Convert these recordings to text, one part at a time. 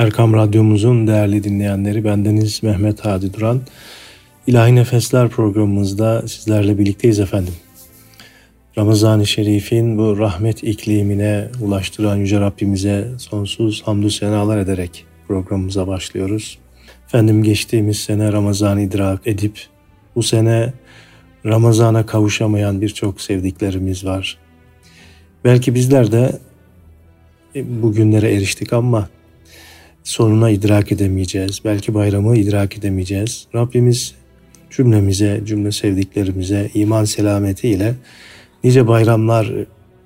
Erkam Radyomuzun değerli dinleyenleri bendeniz Mehmet Hadi Duran. İlahi Nefesler programımızda sizlerle birlikteyiz efendim. Ramazan-ı Şerif'in bu rahmet iklimine ulaştıran Yüce Rabbimize sonsuz hamdü senalar ederek programımıza başlıyoruz. Efendim geçtiğimiz sene Ramazan idrak edip bu sene Ramazan'a kavuşamayan birçok sevdiklerimiz var. Belki bizler de bu günlere eriştik ama sonuna idrak edemeyeceğiz. Belki bayramı idrak edemeyeceğiz. Rabbimiz cümlemize, cümle sevdiklerimize iman selameti ile nice bayramlar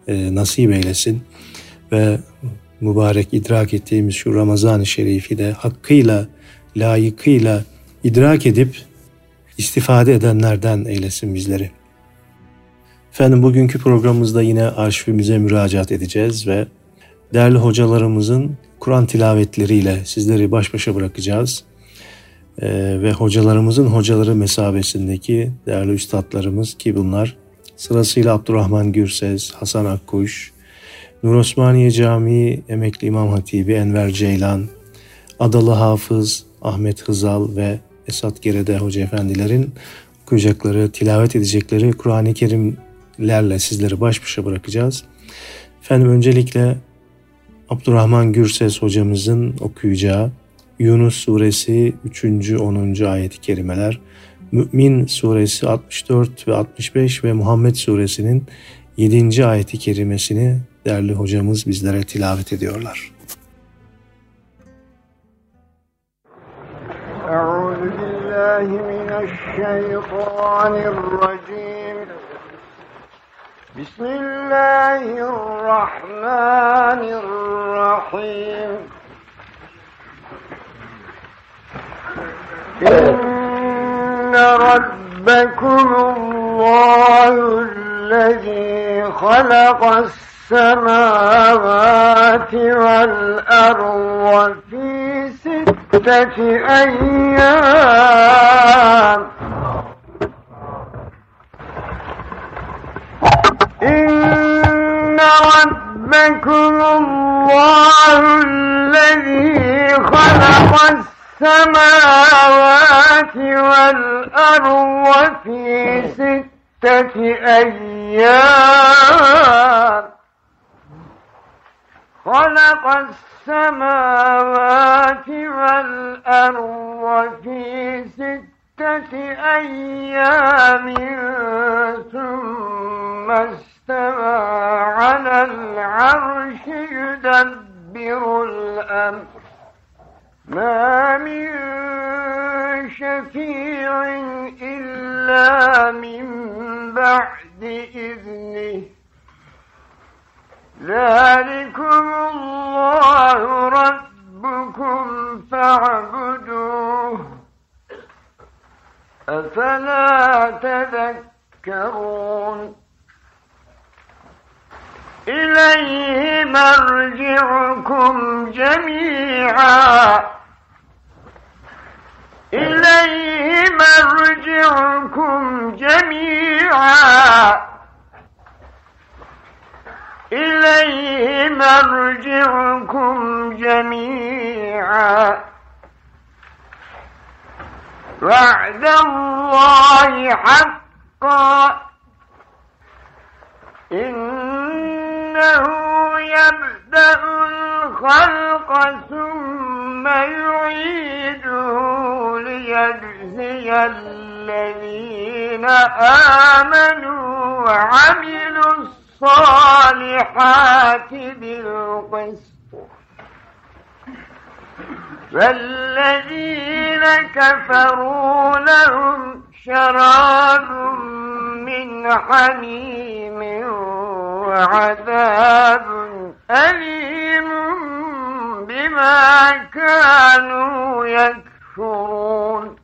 e, nasip eylesin ve mübarek idrak ettiğimiz şu Ramazan-ı Şerif'i de hakkıyla, layıkıyla idrak edip istifade edenlerden eylesin bizleri. Efendim bugünkü programımızda yine arşivimize müracaat edeceğiz ve değerli hocalarımızın Kur'an tilavetleriyle sizleri baş başa bırakacağız. Ee, ve hocalarımızın hocaları mesabesindeki değerli üstadlarımız ki bunlar sırasıyla Abdurrahman Gürses, Hasan Akkuş, Nur Osmaniye Camii Emekli İmam Hatibi Enver Ceylan, Adalı Hafız Ahmet Hızal ve Esat Gerede Hoca Efendilerin okuyacakları, tilavet edecekleri Kur'an-ı Kerimlerle sizleri baş başa bırakacağız. Efendim öncelikle Abdurrahman Gürses hocamızın okuyacağı Yunus suresi 3. 10. ayet-i kerimeler, Mü'min suresi 64 ve 65 ve Muhammed suresinin 7. ayeti kerimesini değerli hocamız bizlere tilavet ediyorlar. بسم الله الرحمن الرحيم. إن ربكم الله الذي خلق السماوات والأرض في ستة أيام. إن ربكم الله الذي خلق السماوات والأرض في ستة أيام. خلق السماوات والأرض في ستة أيام ثم استوى على العرش يدبر الأمر. ما من شفيع إلا من بعد إذنه. ذلكم الله ربكم فاعبدوه. أفلا تذكرون؟ إليه مرجعكم جميعا. إليه مرجعكم جميعا. إليه مرجعكم جميعا. وعد الله حقا. إنه يبدأ الخلق ثم يعيده ليجزي الذين آمنوا وعملوا الصالحات بالقسط. فالذين كفروا لهم شراب من حميم وعذاب أليم بما كانوا يكفرون.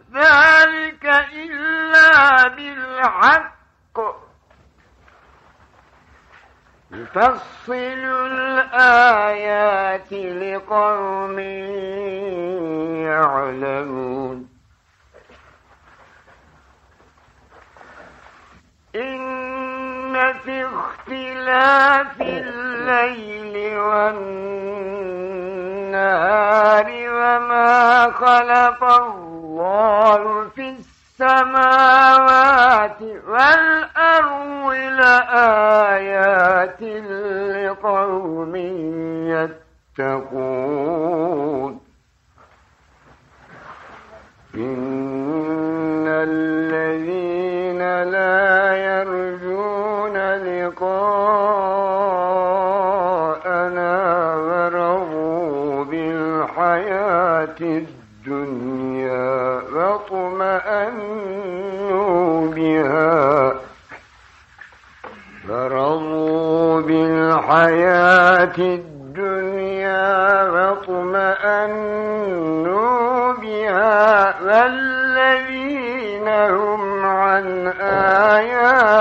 ذلك إلا بالحق. يفصل الآيات لقوم يعلمون. إن في اختلاف الليل والنهار وما خلق الله في السماوات والأرض لآيات لقوم يتقون. إن الذين لا يرجون لقاءنا ورضوا بالحياة واطمأنوا بها. فرضوا بالحياة الدنيا واطمأنوا بها. والذين هم عن آياتنا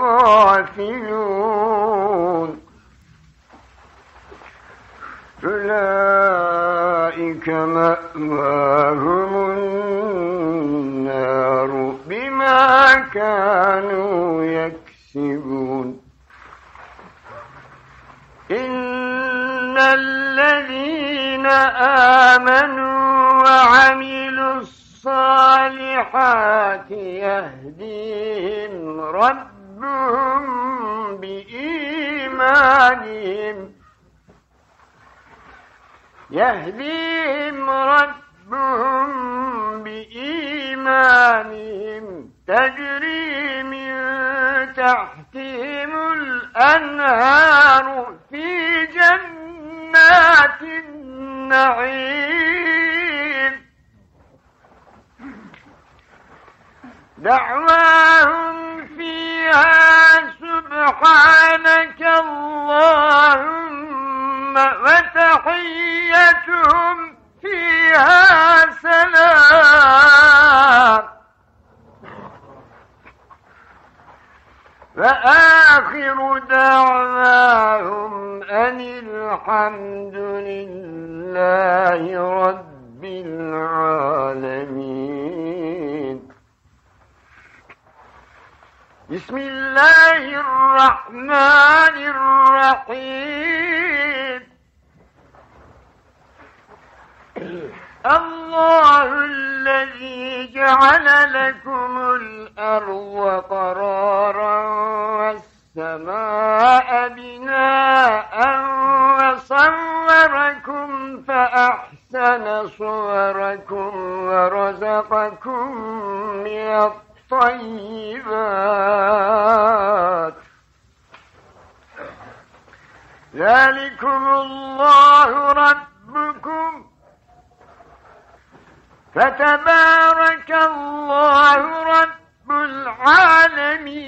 غافلون. أولئك مأواهم النار. بما كانوا يكسبون. إن الذين آمنوا وعملوا الصالحات يهديهم ربهم بإيمانهم. يهديهم ربهم بإيمانهم تجري من تحتهم الأنهار في جنات النعيم. دعواهم فيها سبحانك اللهم وتحيتهم فيها سلام. وآخر دعواهم أن الحمد لله رب العالمين. بسم الله الرحمن الرحيم. الله الذي جعل لكم الأرض قرارا والسماء بناء وصوركم فأحسن صوركم ورزقكم من الطيبات. ذلكم الله ربكم. فتبارك الله رب العالمين.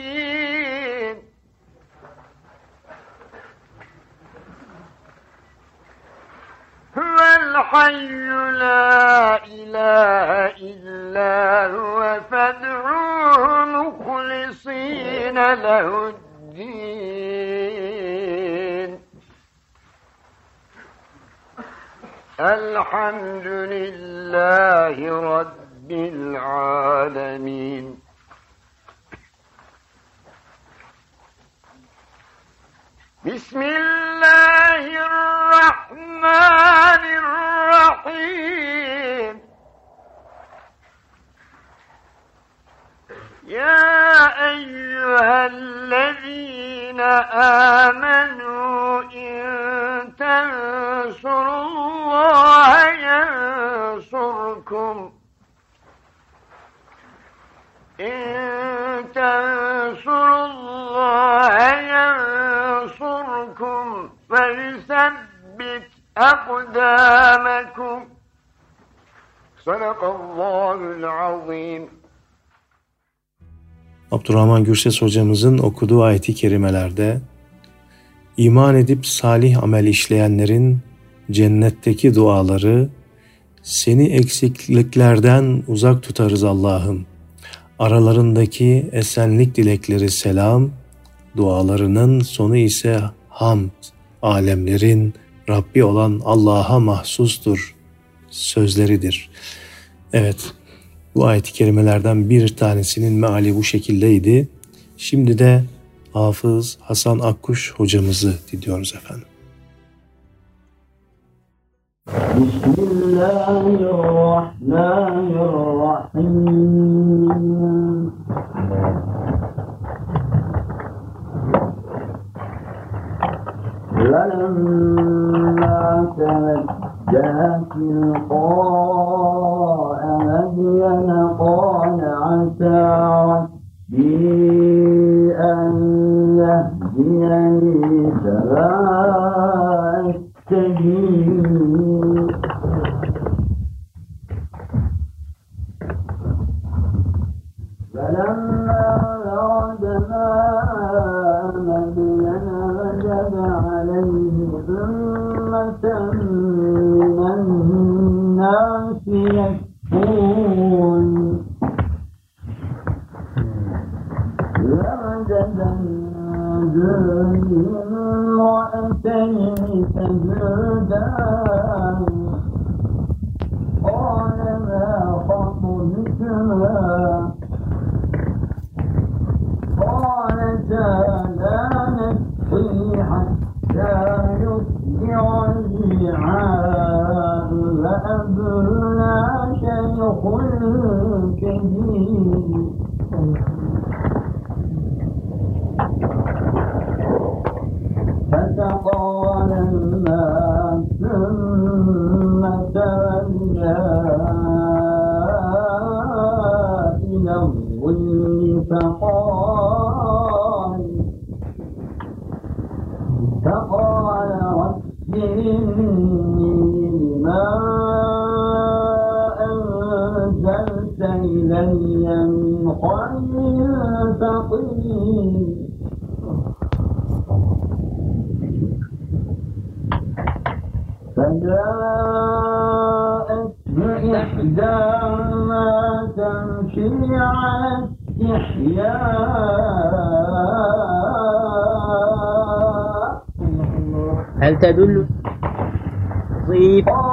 هو الحي لا إله إلا هو فادعوه مخلصين له الدين. الحمد لله رب العالمين. بسم الله الرحمن الرحيم. يا أيها الذين آمنوا إن تنصروا الله ينصركم إن تنصروا الله ينصركم فيثبت أقدامكم صدق الله العظيم Abdurrahman Gürses hocamızın okuduğu ayeti kerimelerde iman edip salih amel işleyenlerin cennetteki duaları seni eksikliklerden uzak tutarız Allah'ım. Aralarındaki esenlik dilekleri selam, dualarının sonu ise hamd, alemlerin Rabbi olan Allah'a mahsustur sözleridir. Evet, bu ayet-i kerimelerden bir tanesinin meali bu şekildeydi. Şimdi de Hafız Hasan Akkuş hocamızı dinliyoruz efendim. Bismillahirrahmanirrahim. ولما توجه تلقاء مدين قال عسى ربي أن فلما ورد ماء مدين وجد عليه أمة من الناس يشكون من دونهم امرأتين تذودان قال ما خطبكما قالتا تدل ضيف.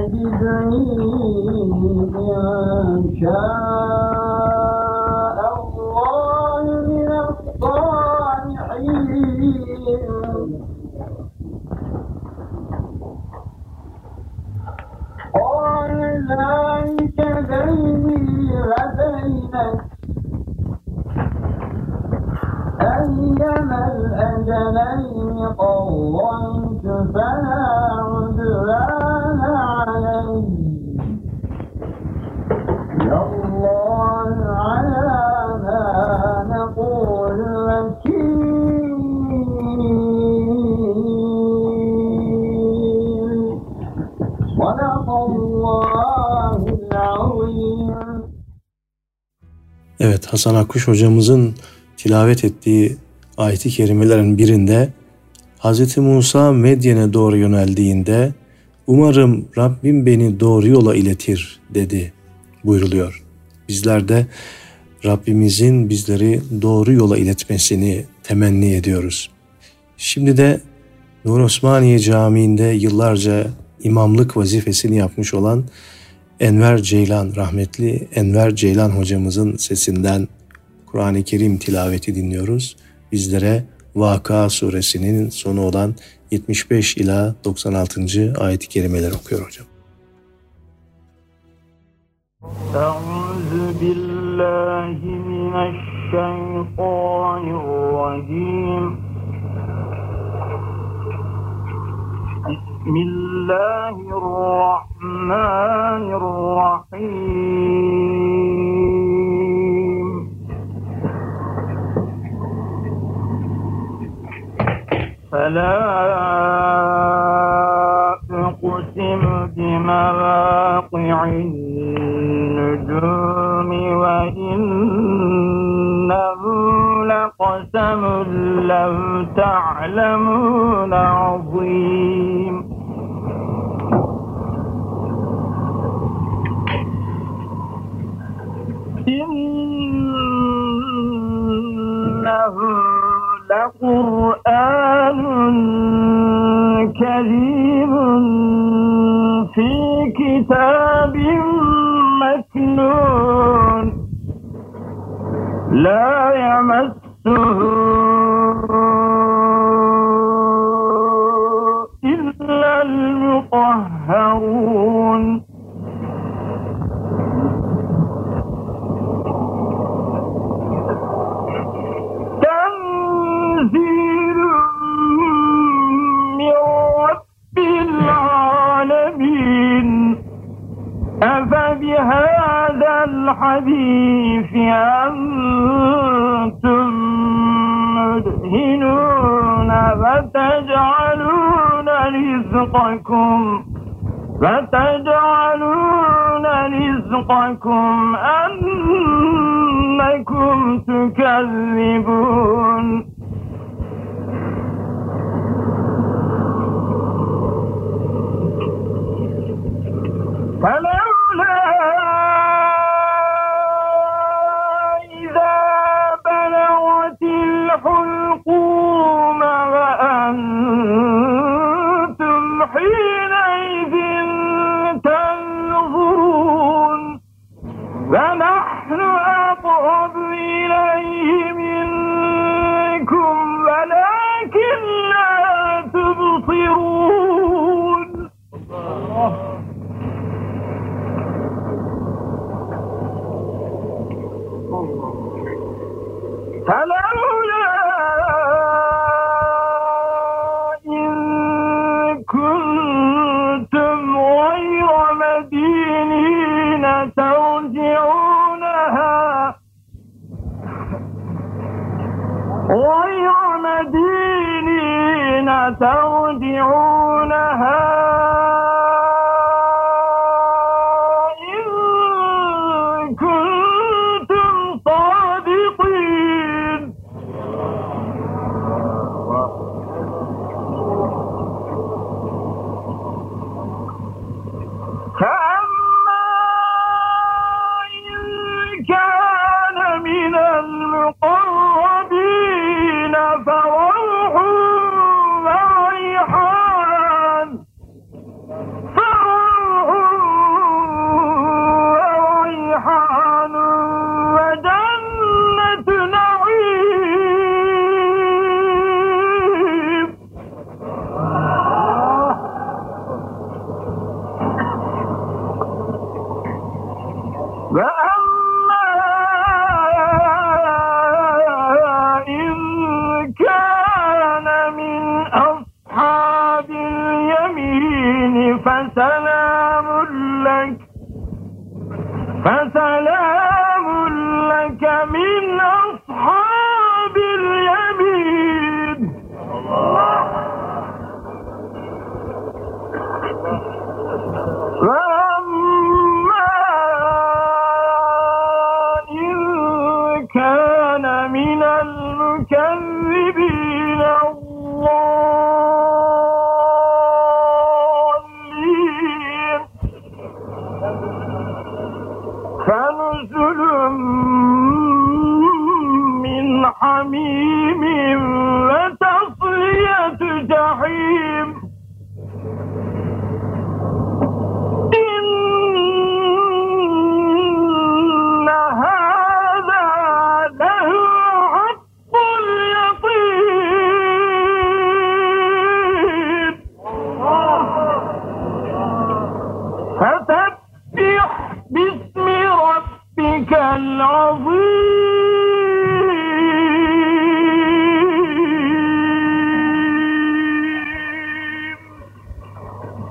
Gidi gönlüm yaşa Hasan Akkuş hocamızın tilavet ettiği ayeti kerimelerin birinde Hz. Musa Medyen'e doğru yöneldiğinde umarım Rabbim beni doğru yola iletir dedi buyruluyor. Bizler de Rabbimizin bizleri doğru yola iletmesini temenni ediyoruz. Şimdi de Nur Osmaniye Camii'nde yıllarca imamlık vazifesini yapmış olan Enver Ceylan, rahmetli Enver Ceylan hocamızın sesinden Kur'an-ı Kerim tilaveti dinliyoruz. Bizlere Vaka suresinin sonu olan 75 ila 96. ayet-i kerimeler okuyor hocam. Euzu. بسم الله الرحمن الرحيم. فلا أقسم بمواقع النجوم وإنه لقسم لو تعلمون عظيم. إنه لقرآن كريم في كتاب مكنون لا يمسه إلا المطهرون الحديث أنتم مدهنون فتجعلون رزقكم فتجعلون رزقكم أنكم تكذبون. தரண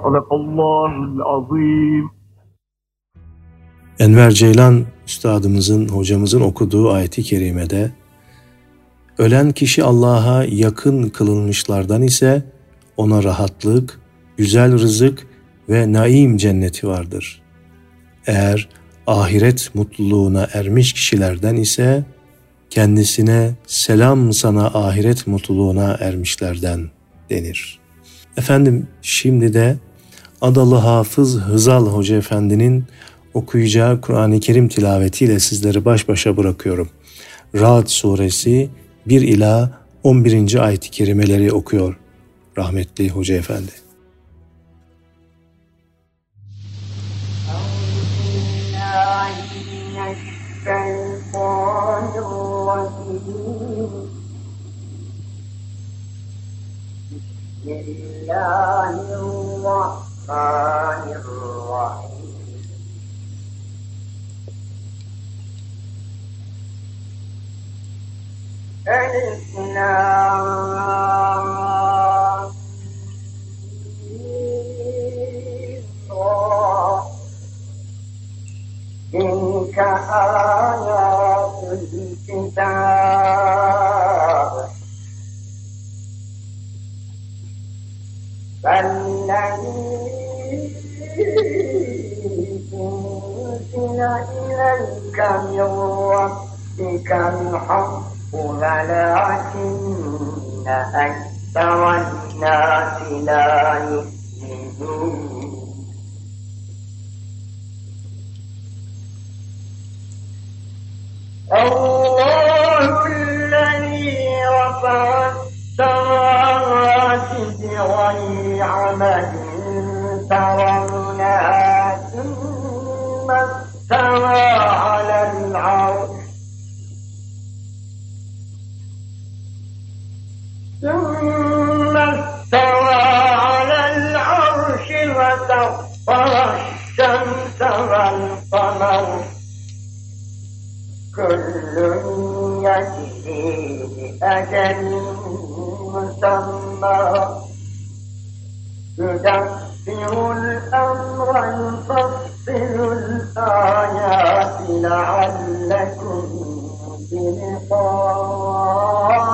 Sadakallahul Enver Ceylan üstadımızın, hocamızın okuduğu ayeti kerimede Ölen kişi Allah'a yakın kılınmışlardan ise ona rahatlık, güzel rızık ve naim cenneti vardır. Eğer ahiret mutluluğuna ermiş kişilerden ise kendisine selam sana ahiret mutluluğuna ermişlerden denir. Efendim şimdi de Adalı Hafız Hızal Hoca Efendi'nin okuyacağı Kur'an-ı Kerim tilavetiyle sizleri baş başa bırakıyorum. Ra'd suresi 1 ila 11. ayet-i kerimeleri okuyor rahmetli Hoca Efendi. بسم الله الرحمن الرحيم ألف لام ميم را. تلك آيات الكتاب فالذي أنزل إليك من ربك الحق ولكن أكثر الناس لا يؤمنون الله الذي رفع السماوات بغير عمد يجري لأجل مسمى يدبر الأمر يفصل الآيات لعلكم بلقاء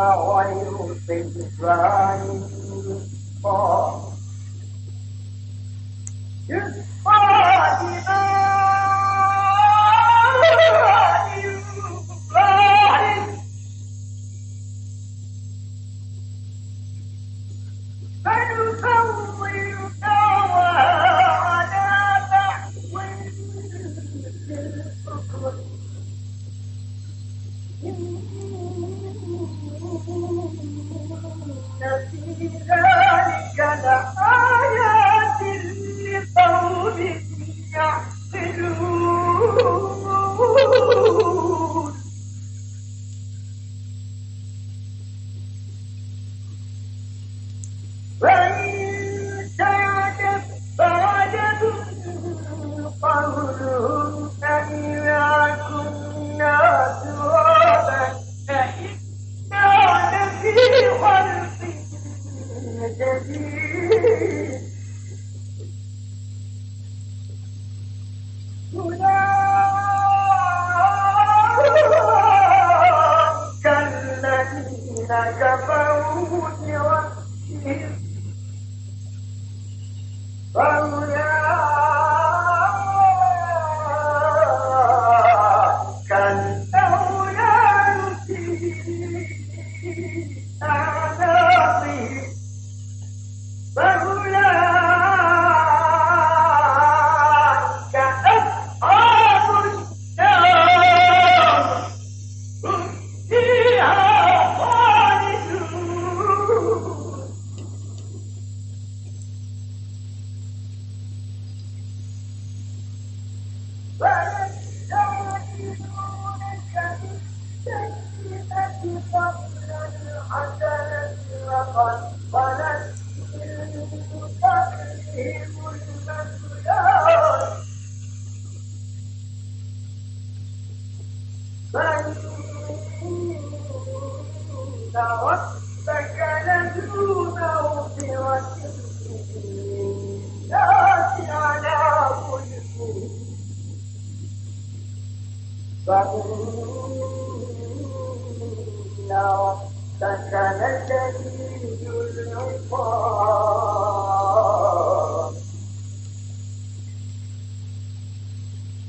while you. think for إنك فوت ربي فولا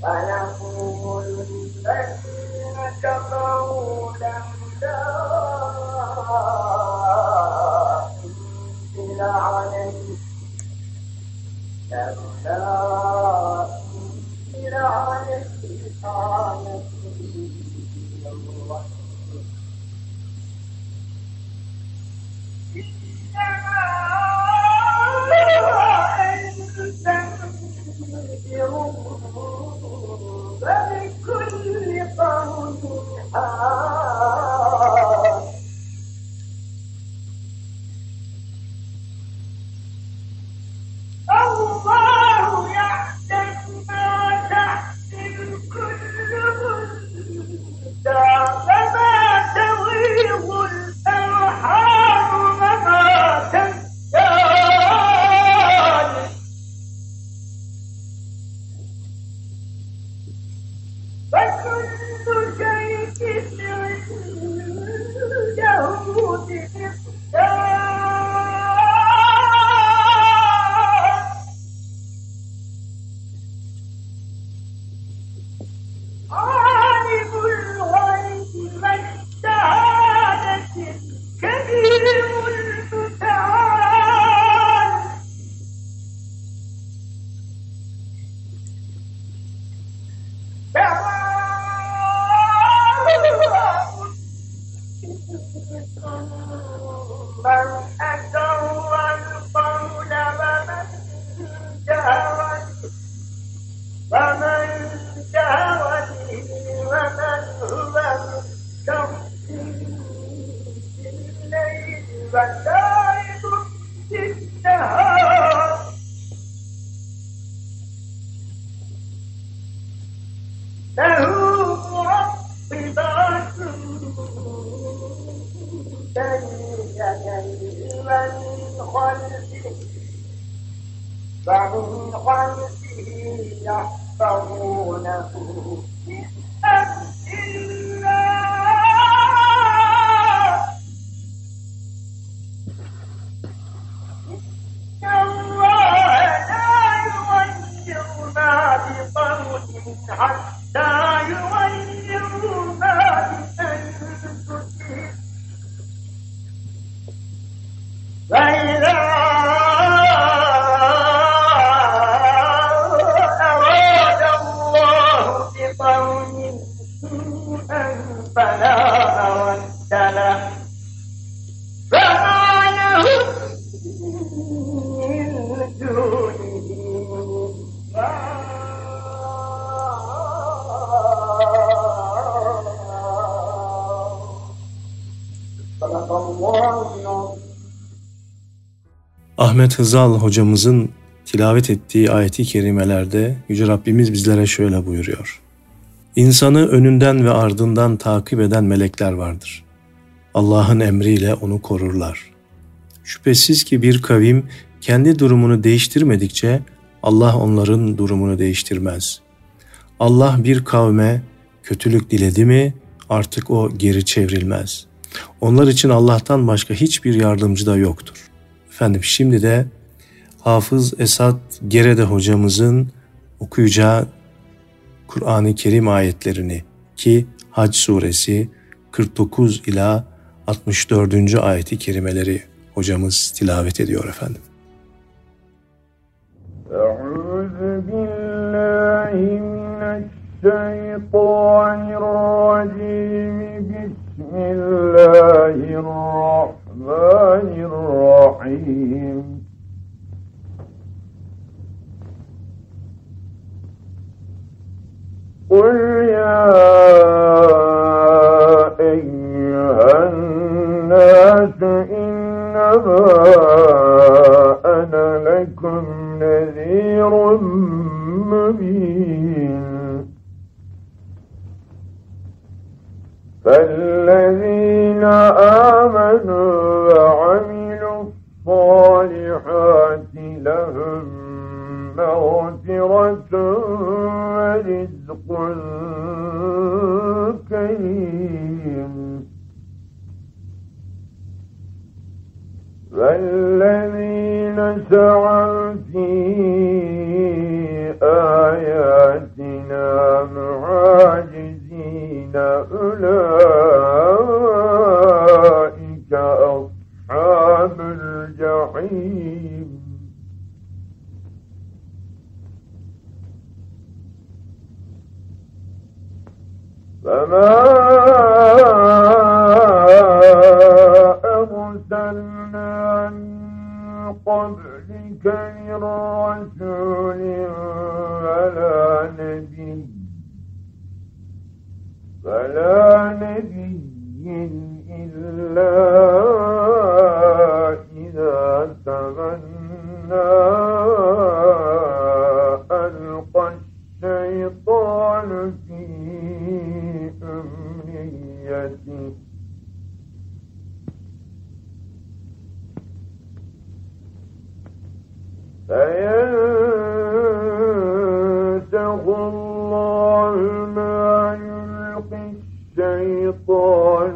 فيقول الذين كفروا لم أنزل عليه. لولا أنزل عليه آية you, very good, you found me. Ah. 你的花 Ahmet Hızal hocamızın tilavet ettiği ayeti kerimelerde Yüce Rabbimiz bizlere şöyle buyuruyor. İnsanı önünden ve ardından takip eden melekler vardır. Allah'ın emriyle onu korurlar. Şüphesiz ki bir kavim kendi durumunu değiştirmedikçe Allah onların durumunu değiştirmez. Allah bir kavme kötülük diledi mi artık o geri çevrilmez. Onlar için Allah'tan başka hiçbir yardımcı da yoktur. Efendim şimdi de Hafız Esat Gerede hocamızın okuyacağı Kur'an-ı Kerim ayetlerini ki Hac suresi 49 ila 64. ayeti kerimeleri hocamız tilavet ediyor efendim. Euzu billahi قبلك من رسول ولا نبي فلا نبي إلا إذا تمنى ألقى الشيطان في أمنيته فينسخ الله ما يلقي الشيطان.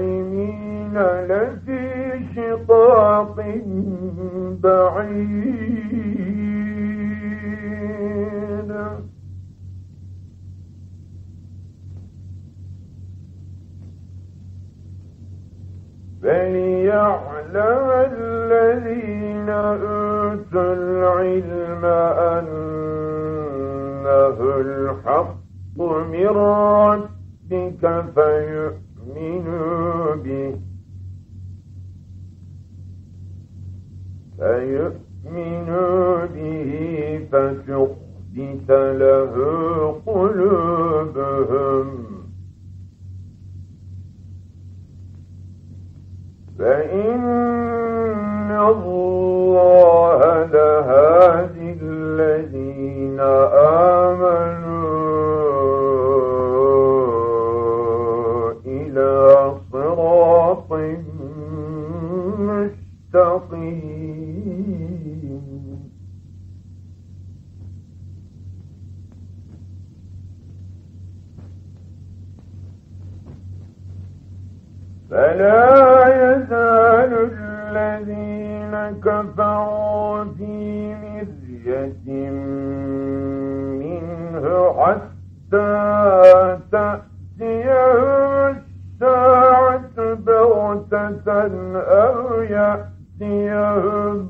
شقاق بعيد. فليعلم الذين أوتوا العلم أنه الحق من ربك فيؤمنوا به. فيؤمنوا به فتخبت له قلوبهم. فإن الله لهادي الذين آمنوا فلا يزال الذين كفروا في مرية منه حتى تأتيهم الساعة بغتة أو يأتيهم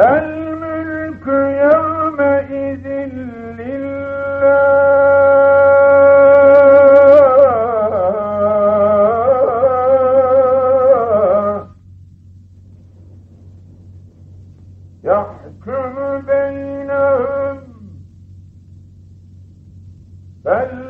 يزال الذين كفروا في مرية منه حتى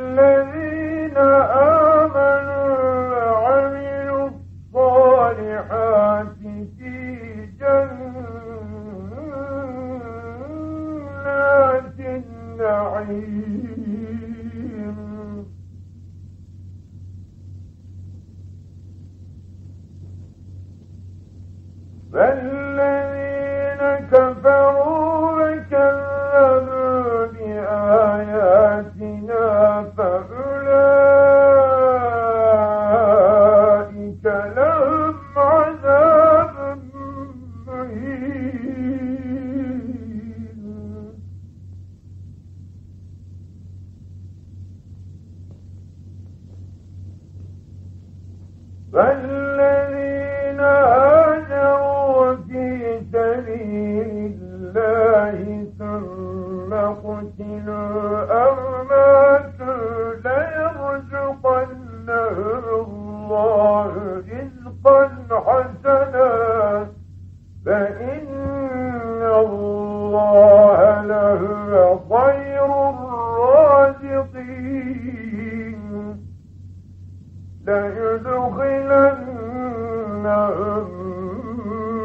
ليدخلنهم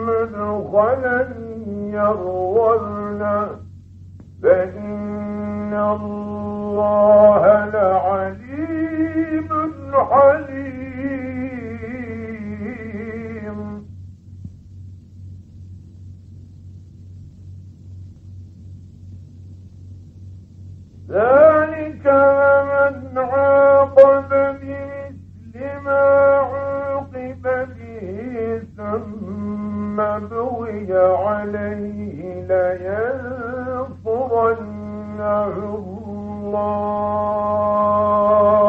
مدخلا يرضونه فإن الله لعليم حليم. ذلك ومن عاقب عوقب به ثم بغي عليه لينصرنه الله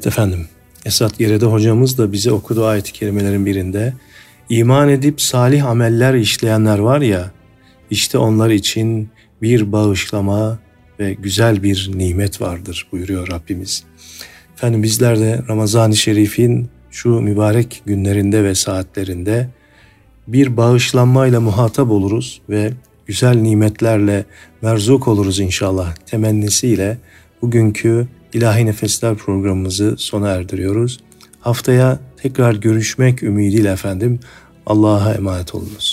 Evet efendim. Esat Yerede hocamız da bize okuduğu ayet-i kerimelerin birinde iman edip salih ameller işleyenler var ya işte onlar için bir bağışlama ve güzel bir nimet vardır buyuruyor Rabbimiz. Efendim bizler de Ramazan-ı Şerif'in şu mübarek günlerinde ve saatlerinde bir bağışlanmayla muhatap oluruz ve güzel nimetlerle merzuk oluruz inşallah temennisiyle bugünkü İlahi Nefesler programımızı sona erdiriyoruz. Haftaya tekrar görüşmek ümidiyle efendim Allah'a emanet olunuz.